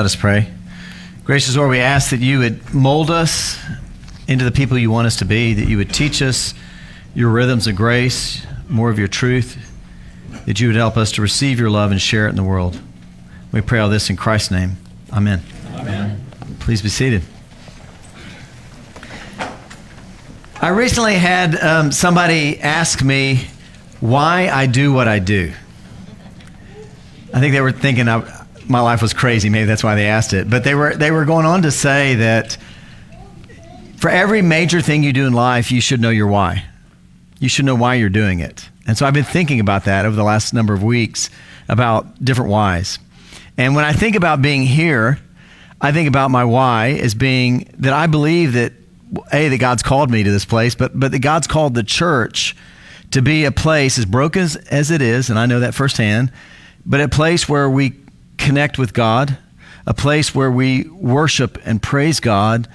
Let us pray. Gracious Lord, we ask that you would mold us into the people you want us to be, that you would teach us your rhythms of grace, more of your truth, that you would help us to receive your love and share it in the world. We pray all this in Christ's name. Amen. Amen. Please be seated. I recently had um, somebody ask me why I do what I do. I think they were thinking I, my life was crazy. Maybe that's why they asked it. But they were they were going on to say that for every major thing you do in life, you should know your why. You should know why you're doing it. And so I've been thinking about that over the last number of weeks about different whys. And when I think about being here, I think about my why as being that I believe that a that God's called me to this place, but but that God's called the church to be a place as broken as, as it is, and I know that firsthand, but a place where we connect with God, a place where we worship and praise God,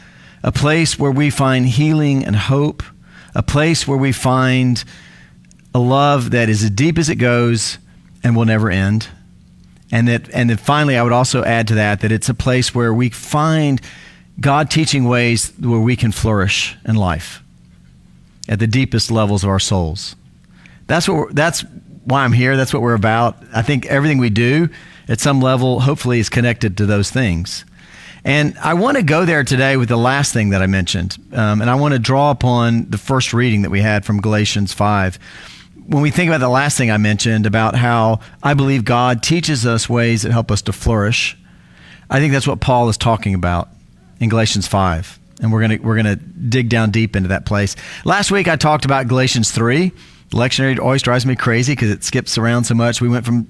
a place where we find healing and hope, a place where we find a love that is as deep as it goes and will never end. And that and then finally I would also add to that that it's a place where we find God teaching ways where we can flourish in life at the deepest levels of our souls. That's what that's why I'm here. That's what we're about. I think everything we do at some level, hopefully, is connected to those things. And I want to go there today with the last thing that I mentioned. Um, and I want to draw upon the first reading that we had from Galatians 5. When we think about the last thing I mentioned about how I believe God teaches us ways that help us to flourish, I think that's what Paul is talking about in Galatians 5. And we're going to we're going to dig down deep into that place. Last week I talked about Galatians 3. The lectionary always drives me crazy because it skips around so much. We went from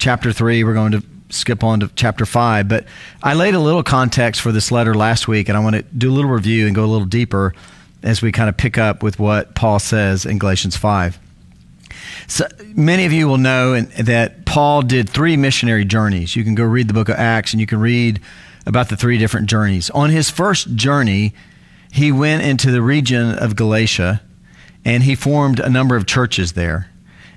chapter 3, we're going to skip on to chapter 5. But I laid a little context for this letter last week, and I want to do a little review and go a little deeper as we kind of pick up with what Paul says in Galatians 5. So many of you will know that Paul did three missionary journeys. You can go read the book of Acts and you can read about the three different journeys. On his first journey, he went into the region of Galatia and he formed a number of churches there.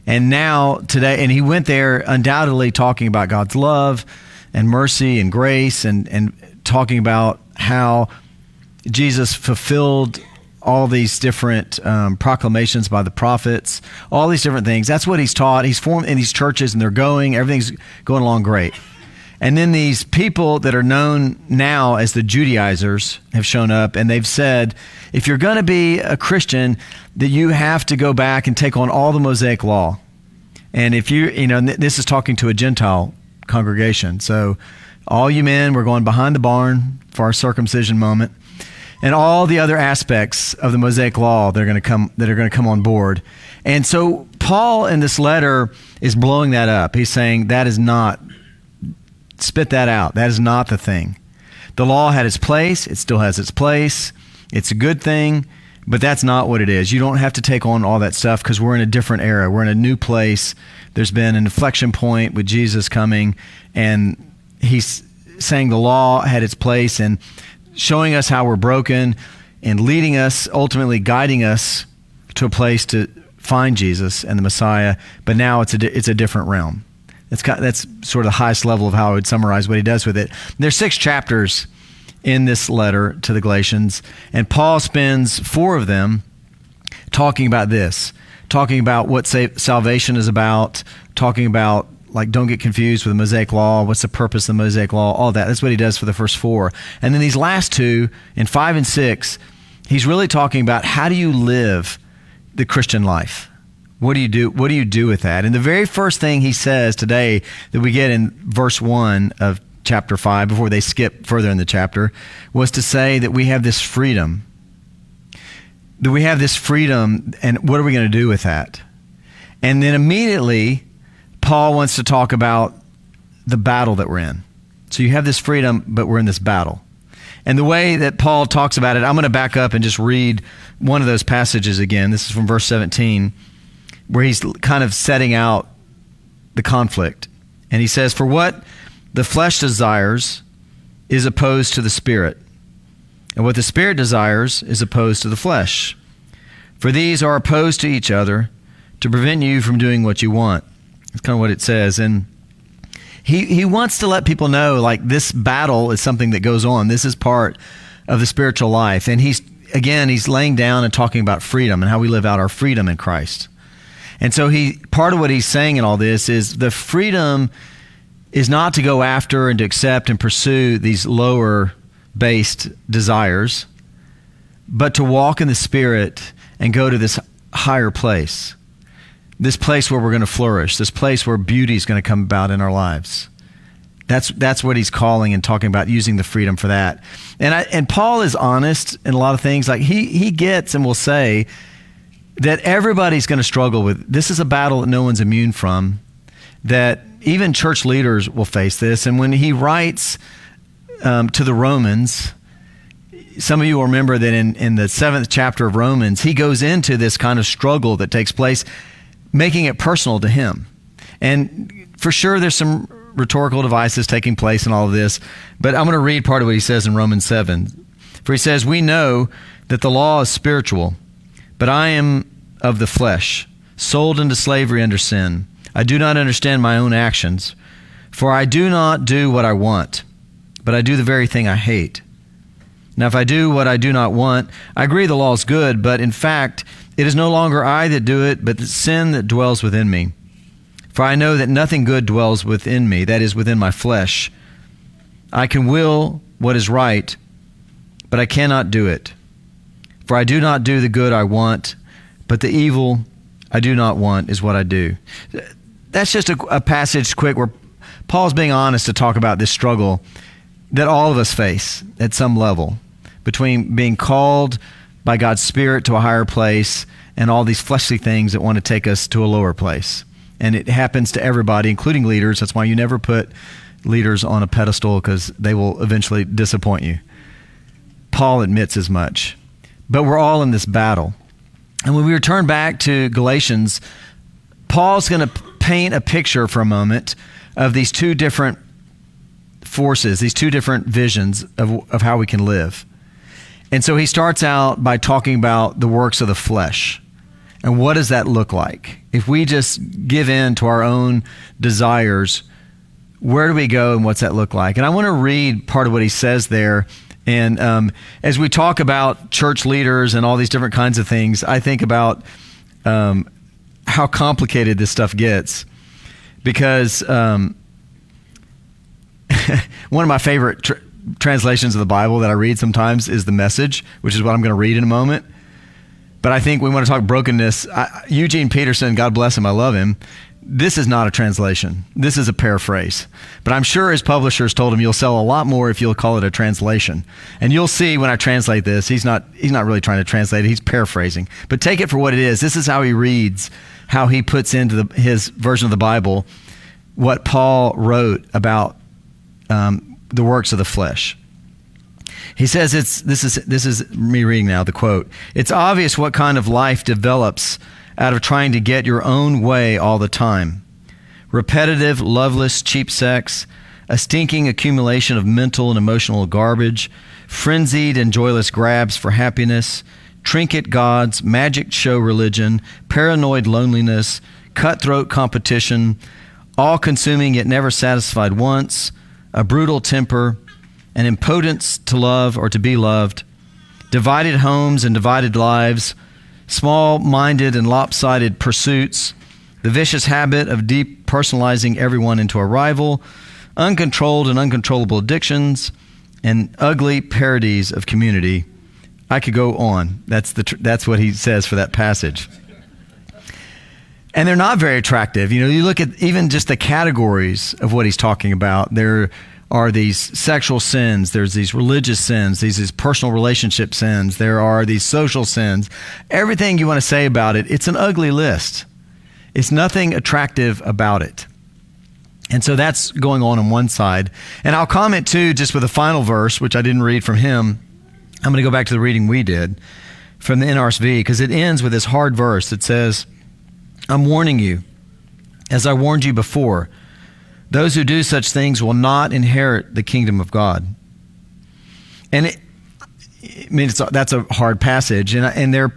And now, today, and he went there undoubtedly talking about God's love and mercy and grace and, and talking about how Jesus fulfilled all these different um, proclamations by the prophets, all these different things. That's what he's taught. He's formed in these churches and they're going, everything's going along great. And then these people that are known now as the Judaizers have shown up and they've said, if you're going to be a Christian, that you have to go back and take on all the Mosaic law. And if you, you know, this is talking to a Gentile congregation. So all you men, we're going behind the barn for our circumcision moment. And all the other aspects of the Mosaic law that are going to come that are going to come on board. And so Paul in this letter is blowing that up. He's saying that is not spit that out. That is not the thing. The law had its place, it still has its place. It's a good thing, but that's not what it is. You don't have to take on all that stuff because we're in a different era. We're in a new place. There's been an inflection point with Jesus coming, and he's saying the law had its place and showing us how we're broken and leading us, ultimately guiding us to a place to find Jesus and the Messiah. But now it's a, it's a different realm. That's, kind of, that's sort of the highest level of how I would summarize what he does with it. There's six chapters in this letter to the Galatians, and Paul spends four of them talking about this, talking about what salvation is about, talking about like don't get confused with the Mosaic Law. What's the purpose of the Mosaic Law? All that. That's what he does for the first four. And then these last two, in five and six, he's really talking about how do you live the Christian life. What do you do? What do you do with that? And the very first thing he says today that we get in verse one of chapter 5, before they skip further in the chapter, was to say that we have this freedom. That we have this freedom, and what are we going to do with that? And then immediately, Paul wants to talk about the battle that we're in. So you have this freedom, but we're in this battle. And the way that Paul talks about it, I'm going to back up and just read one of those passages again. This is from verse 17, where he's kind of setting out the conflict. And he says, For what the flesh desires is opposed to the spirit, and what the spirit desires is opposed to the flesh. For these are opposed to each other to prevent you from doing what you want. That's kind of what it says. And he, he wants to let people know like this battle is something that goes on. This is part of the spiritual life. And he's, again, he's laying down and talking about freedom and how we live out our freedom in Christ. And so he, part of what he's saying in all this is the freedom is not to go after and to accept and pursue these lower based desires, but to walk in the Spirit and go to this higher place this place where we're going to flourish, this place where beauty is going to come about in our lives. That's, that's what he's calling and talking about using the freedom for that. And, I, and Paul is honest in a lot of things. Like he, he gets and will say that everybody's going to struggle with this is a battle that no one's immune from, that even church leaders will face this. And when he writes um, to the Romans, some of you will remember that in, in the seventh chapter of Romans, he goes into this kind of struggle that takes place making it personal to him. And for sure, there's some rhetorical devices taking place in all of this, but I'm going to read part of what he says in Romans 7. For he says, We know that the law is spiritual, but I am of the flesh, sold into slavery under sin. I do not understand my own actions, for I do not do what I want, but I do the very thing I hate. Now, if I do what I do not want, I agree the law is good, but in fact, it is no longer I that do it, but the sin that dwells within me. For I know that nothing good dwells within me, that is, within my flesh. I can will what is right, but I cannot do it. For I do not do the good I want, but the evil I do not want is what I do. That's just a, a passage quick where Paul's being honest to talk about this struggle that all of us face at some level between being called by God's Spirit to a higher place and all these fleshly things that want to take us to a lower place. And it happens to everybody, including leaders. That's why you never put leaders on a pedestal because they will eventually disappoint you. Paul admits as much. But we're all in this battle. And when we return back to Galatians, Paul's going to paint a picture for a moment of these two different forces, these two different visions of, of how we can live. And so he starts out by talking about the works of the flesh. And what does that look like? If we just give in to our own desires, where do we go and what's that look like? And I want to read part of what he says there. And um, as we talk about church leaders and all these different kinds of things, I think about um, how complicated this stuff gets. Because um, one of my favorite tr- translations of the Bible that I read sometimes is the message, which is what I'm going to read in a moment. But I think we want to talk brokenness. I, Eugene Peterson, God bless him, I love him. This is not a translation. This is a paraphrase. But I'm sure his publishers told him you'll sell a lot more if you'll call it a translation. And you'll see when I translate this, he's not he's not really trying to translate it, he's paraphrasing. But take it for what it is. This is how he reads, how he puts into the, his version of the Bible what Paul wrote about um, the works of the flesh. He says it's this is this is me reading now the quote. It's obvious what kind of life develops out of trying to get your own way all the time. Repetitive, loveless, cheap sex, a stinking accumulation of mental and emotional garbage, frenzied and joyless grabs for happiness, trinket gods, magic show religion, paranoid loneliness, cutthroat competition, all consuming yet never satisfied once a brutal temper, an impotence to love or to be loved, divided homes and divided lives, small minded and lopsided pursuits, the vicious habit of depersonalizing everyone into a rival, uncontrolled and uncontrollable addictions, and ugly parodies of community. I could go on. That's, the tr- that's what he says for that passage. And they're not very attractive. You know, you look at even just the categories of what he's talking about. There are these sexual sins, there's these religious sins, these, these personal relationship sins, there are these social sins. Everything you want to say about it, it's an ugly list. It's nothing attractive about it. And so that's going on on one side. And I'll comment too, just with a final verse, which I didn't read from him. I'm going to go back to the reading we did from the NRSV because it ends with this hard verse that says, I'm warning you, as I warned you before, those who do such things will not inherit the kingdom of God. And it, I mean, that's a hard passage. And, and there are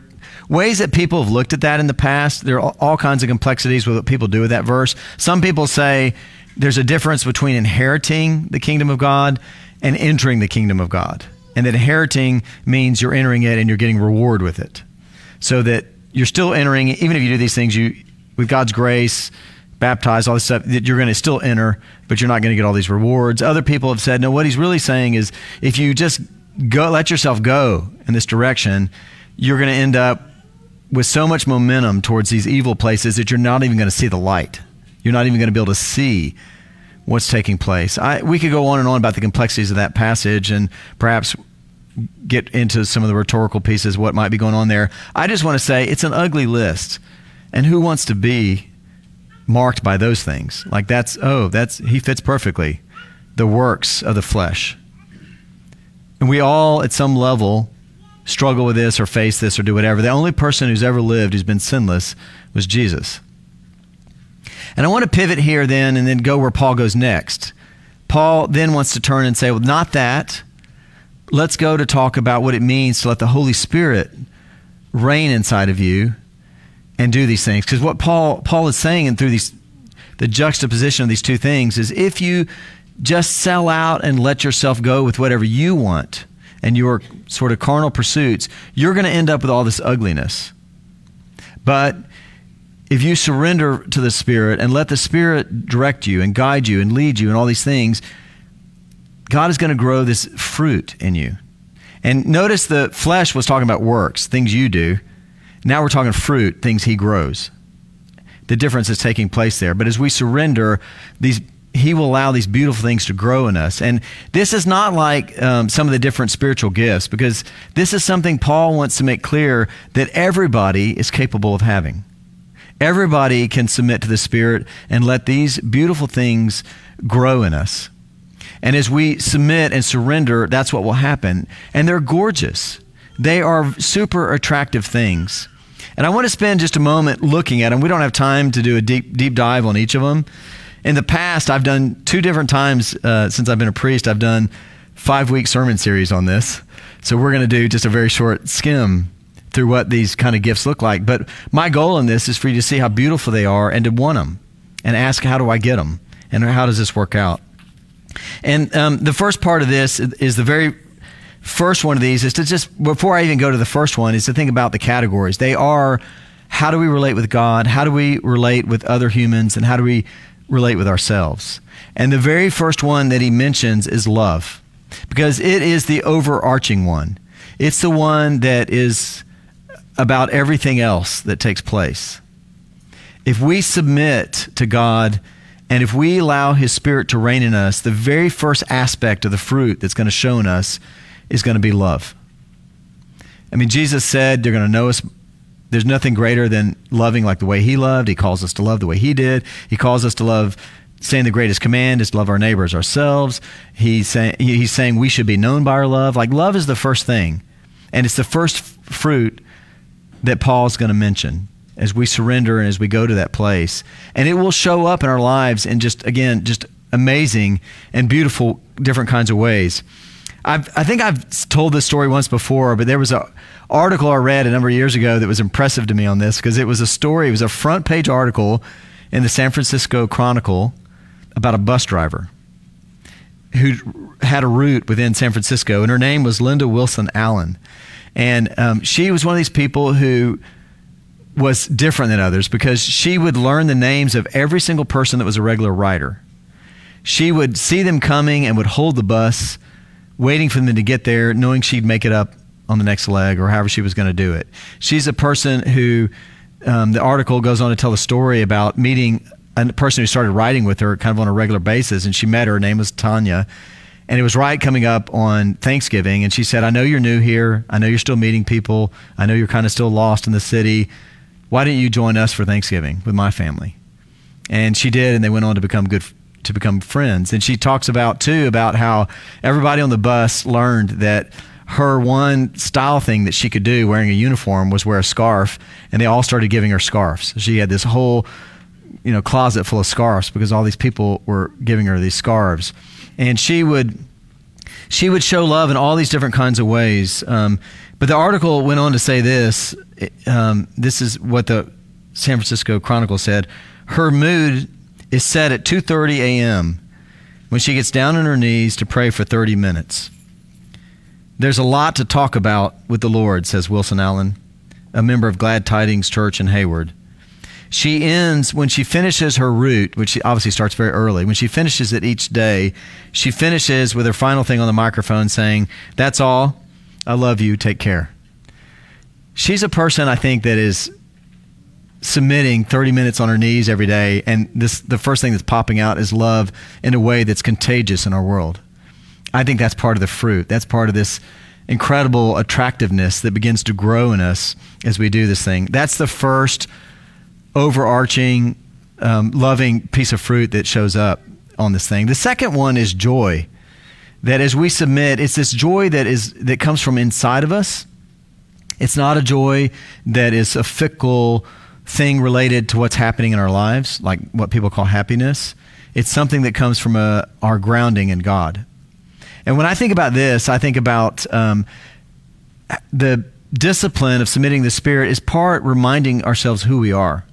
ways that people have looked at that in the past. There are all kinds of complexities with what people do with that verse. Some people say there's a difference between inheriting the kingdom of God and entering the kingdom of God. And that inheriting means you're entering it and you're getting reward with it. So that you're still entering, even if you do these things, you with God's grace, baptized, all this stuff, that you're going to still enter, but you're not going to get all these rewards. Other people have said, no, what he's really saying is if you just go, let yourself go in this direction, you're going to end up with so much momentum towards these evil places that you're not even going to see the light. You're not even going to be able to see what's taking place. I, we could go on and on about the complexities of that passage and perhaps get into some of the rhetorical pieces, what might be going on there. I just want to say it's an ugly list. And who wants to be marked by those things? Like that's, oh, that's, he fits perfectly. The works of the flesh. And we all, at some level, struggle with this or face this or do whatever. The only person who's ever lived who's been sinless was Jesus. And I want to pivot here then and then go where Paul goes next. Paul then wants to turn and say, well, not that. Let's go to talk about what it means to let the Holy Spirit reign inside of you and do these things. Because what Paul Paul is saying and through these the juxtaposition of these two things is if you just sell out and let yourself go with whatever you want and your sort of carnal pursuits, you're going to end up with all this ugliness. But if you surrender to the Spirit and let the Spirit direct you and guide you and lead you and all these things, God is going to grow this fruit in you. And notice the flesh was talking about works, things you do. Now we're talking fruit, things He grows. The difference is taking place there. But as we surrender, these he will allow these beautiful things to grow in us. And this is not like um, some of the different spiritual gifts, because this is something Paul wants to make clear that everybody is capable of having. Everybody can submit to the Spirit and let these beautiful things grow in us. And as we submit and surrender, that's what will happen. And they're gorgeous, they are super attractive things. And I want to spend just a moment looking at them. We don't have time to do a deep, deep dive on each of them. In the past, I've done two different times uh, since I've been a priest, I've done five week sermon series on this. So we're going to do just a very short skim through what these kind of gifts look like. But my goal in this is for you to see how beautiful they are and to want them and ask, how do I get them? And how does this work out? And um, the first part of this is the very first one of these is to just, before I even go to the first one, is to think about the categories. They are how do we relate with God? How do we relate with other humans? And how do we relate with ourselves? And the very first one that he mentions is love, because it is the overarching one. It's the one that is about everything else that takes place. If we submit to God and if we allow His Spirit to reign in us, the very first aspect of the fruit that's going to show in us is going to be love. I mean, Jesus said they're going to know us. There's nothing greater than loving like the way He loved. He calls us to love the way He did. He calls us to love, saying the greatest command is to love our neighbors ourselves. He's saying, he's saying we should be known by our love. Like, love is the first thing, and it's the first fruit that Paul's going to mention as we surrender and as we go to that place. And it will show up in our lives in just, again, just amazing and beautiful different kinds of ways. I've, I think I've told this story once before, but there was an article I read a number of years ago that was impressive to me on this because it was a story, it was a front page article in the San Francisco Chronicle about a bus driver who had a route within San Francisco, and her name was Linda Wilson Allen. And um, she was one of these people who was different than others because she would learn the names of every single person that was a regular rider. She would see them coming and would hold the bus, waiting for them to get there, knowing she'd make it up on the next leg or however she was going to do it. She's a person who, um, the article goes on to tell a story about meeting a person who started riding with her kind of on a regular basis, and she met her. Her name was Tanya, and it was right coming up on Thanksgiving. And she said, I know you're new here. I know you're still meeting people. I know you're kind of still lost in the city. Why didn't you join us for Thanksgiving with my family? And she did, and they went on to become good to become friends. And she talks about too about how everybody on the bus learned that her one style thing that she could do wearing a uniform was wear a scarf, and they all started giving her scarves. She had this whole you know closet full of scarves because all these people were giving her these scarves and she would she would show love in all these different kinds of ways. Um, but the article went on to say this. Um, this is what the San Francisco Chronicle said. Her mood is set at 2:30 a.m. when she gets down on her knees to pray for 30 minutes. There's a lot to talk about with the Lord, says Wilson Allen, a member of Glad Tidings Church in Hayward. She ends when she finishes her route, which obviously starts very early. When she finishes it each day, she finishes with her final thing on the microphone saying, That's all. I love you. Take care. She's a person I think that is submitting 30 minutes on her knees every day and this the first thing that's popping out is love in a way that's contagious in our world. I think that's part of the fruit. That's part of this incredible attractiveness that begins to grow in us as we do this thing. That's the first overarching, um, loving piece of fruit that shows up on this thing. The second one is joy. That as we submit, it's this joy that is that comes from inside of us. It's not a joy that is a fickle thing related to what's happening in our lives, like what people call happiness. It's something that comes from a, our grounding in God. And when I think about this, I think about um, the discipline of submitting the Spirit is part reminding ourselves who we are.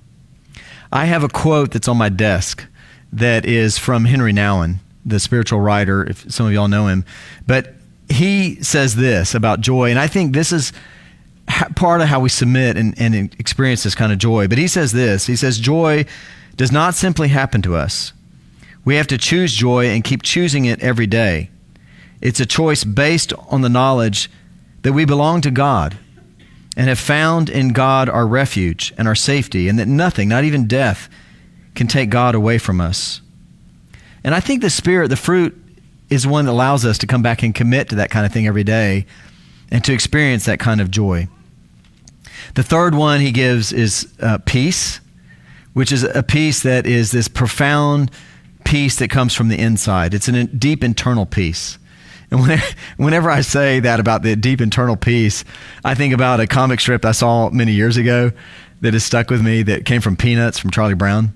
I have a quote that's on my desk that is from Henri Nouwen, the spiritual writer, if some of y'all know him. But he says this about joy, and I think this is part of how we submit and, and experience this kind of joy. But he says this he says, Joy does not simply happen to us. We have to choose joy and keep choosing it every day. It's a choice based on the knowledge that we belong to God and have found in God our refuge and our safety, and that nothing, not even death, can take God away from us. And I think the Spirit, the fruit, is one that allows us to come back and commit to that kind of thing every day and to experience that kind of joy. The third one he gives is uh, peace, which is a peace that is this profound peace that comes from the inside. It's a deep internal peace. And whenever I say that about the deep internal peace, I think about a comic strip I saw many years ago that has stuck with me that came from Peanuts from Charlie Brown.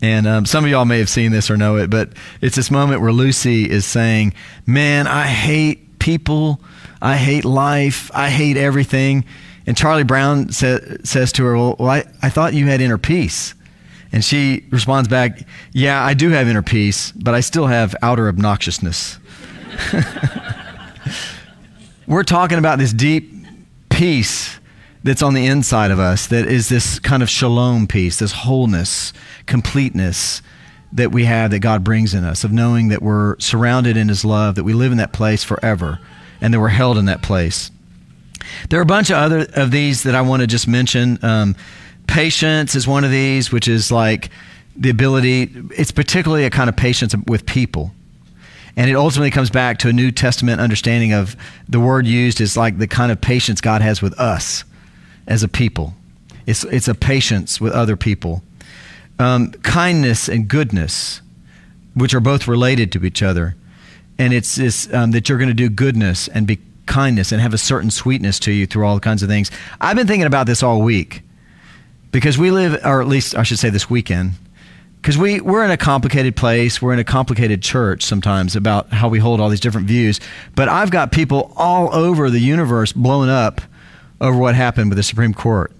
And um, some of y'all may have seen this or know it, but it's this moment where Lucy is saying, Man, I hate people. I hate life. I hate everything. And Charlie Brown sa- says to her, Well, well I, I thought you had inner peace. And she responds back, Yeah, I do have inner peace, but I still have outer obnoxiousness. We're talking about this deep peace that's on the inside of us that is this kind of shalom peace, this wholeness, completeness that we have that God brings in us, of knowing that we're surrounded in His love, that we live in that place forever, and that we're held in that place. There are a bunch of other of these that I want to just mention. Um, patience is one of these, which is like the ability, it's particularly a kind of patience with people. And it ultimately comes back to a New Testament understanding of the word used is like the kind of patience God has with us as a people. It's, it's a patience with other people. Um, kindness and goodness, which are both related to each other. And it's this, um, that you're going to do goodness and be kindness and have a certain sweetness to you through all kinds of things. I've been thinking about this all week because we live, or at least I should say this weekend, because we, we're in a complicated place. We're in a complicated church sometimes about how we hold all these different views. But I've got people all over the universe blowing up over what happened with the Supreme Court.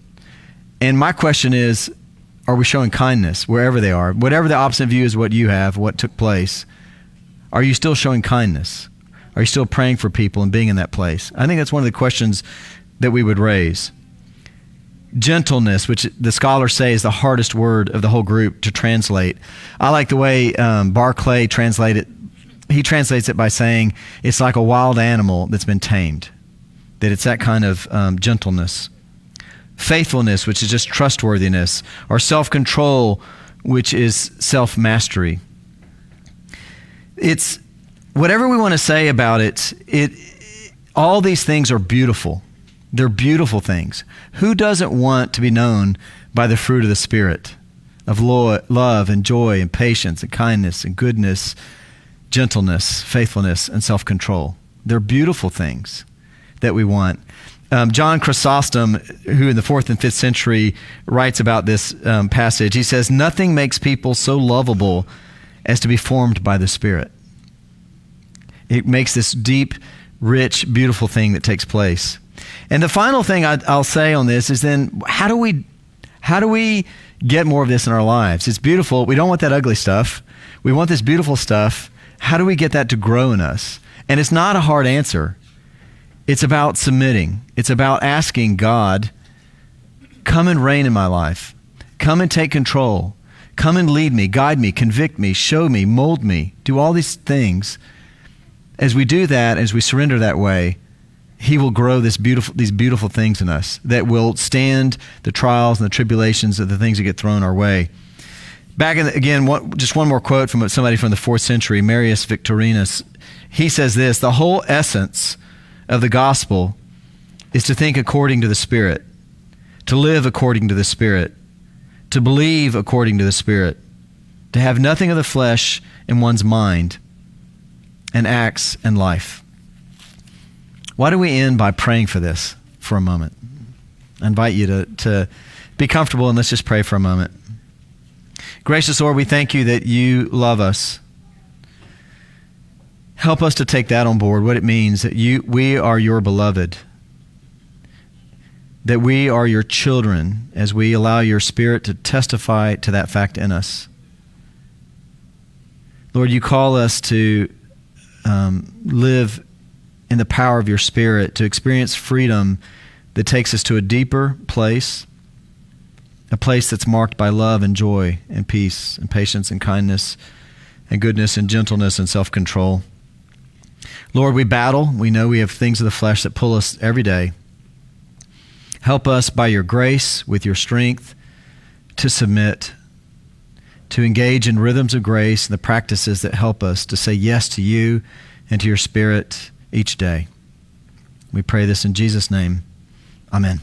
And my question is are we showing kindness wherever they are? Whatever the opposite view is what you have, what took place, are you still showing kindness? Are you still praying for people and being in that place? I think that's one of the questions that we would raise gentleness, which the scholars say is the hardest word of the whole group to translate. I like the way um, Barclay translated. It. He translates it by saying it's like a wild animal that's been tamed. That it's that kind of um, gentleness, faithfulness, which is just trustworthiness, or self-control, which is self-mastery. It's whatever we want to say about it. It all these things are beautiful they're beautiful things. Who doesn't want to be known by the fruit of the Spirit of love and joy and patience and kindness and goodness, gentleness, faithfulness, and self control? They're beautiful things that we want. Um, John Chrysostom, who in the fourth and fifth century writes about this um, passage, he says, Nothing makes people so lovable as to be formed by the Spirit. It makes this deep, rich, beautiful thing that takes place. And the final thing I, will say on this is then how do we How do we get more of this in our lives? It's beautiful. We don't want that ugly stuff. We want this beautiful stuff. How do we get that to grow in us? And it's not a hard answer. It's about submitting. It's about asking God, come and reign in my life. Come and take control. Come and lead me, guide me, convict me, show me, mold me. Do all these things. As we do that, as we surrender that way, he will grow this beautiful, these beautiful things in us that will stand the trials and the tribulations of the things that get thrown our way. Back the, again, one, just one more quote from somebody from the fourth century, Marius Victorinus. He says this: the whole essence of the gospel is to think according to the Spirit, to live according to the Spirit, to believe according to the Spirit, to have nothing of the flesh in one's mind, and acts and life. Why do we end by praying for this for a moment? I invite you to, to be comfortable and let's just pray for a moment. Gracious Lord, we thank you that you love us. Help us to take that on board, what it means that you, we are your beloved, that we are your children as we allow your Spirit to testify to that fact in us. Lord, you call us to um, live in the power of your Spirit, to experience freedom that takes us to a deeper place, a place that's marked by love and joy and peace and patience and kindness and goodness and gentleness and self control. Lord, we battle. We know we have things of the flesh that pull us every day. Help us by your grace, with your strength, to submit, to engage in rhythms of grace and the practices that help us to say yes to you and to your spirit each day. We pray this in Jesus' name. Amen.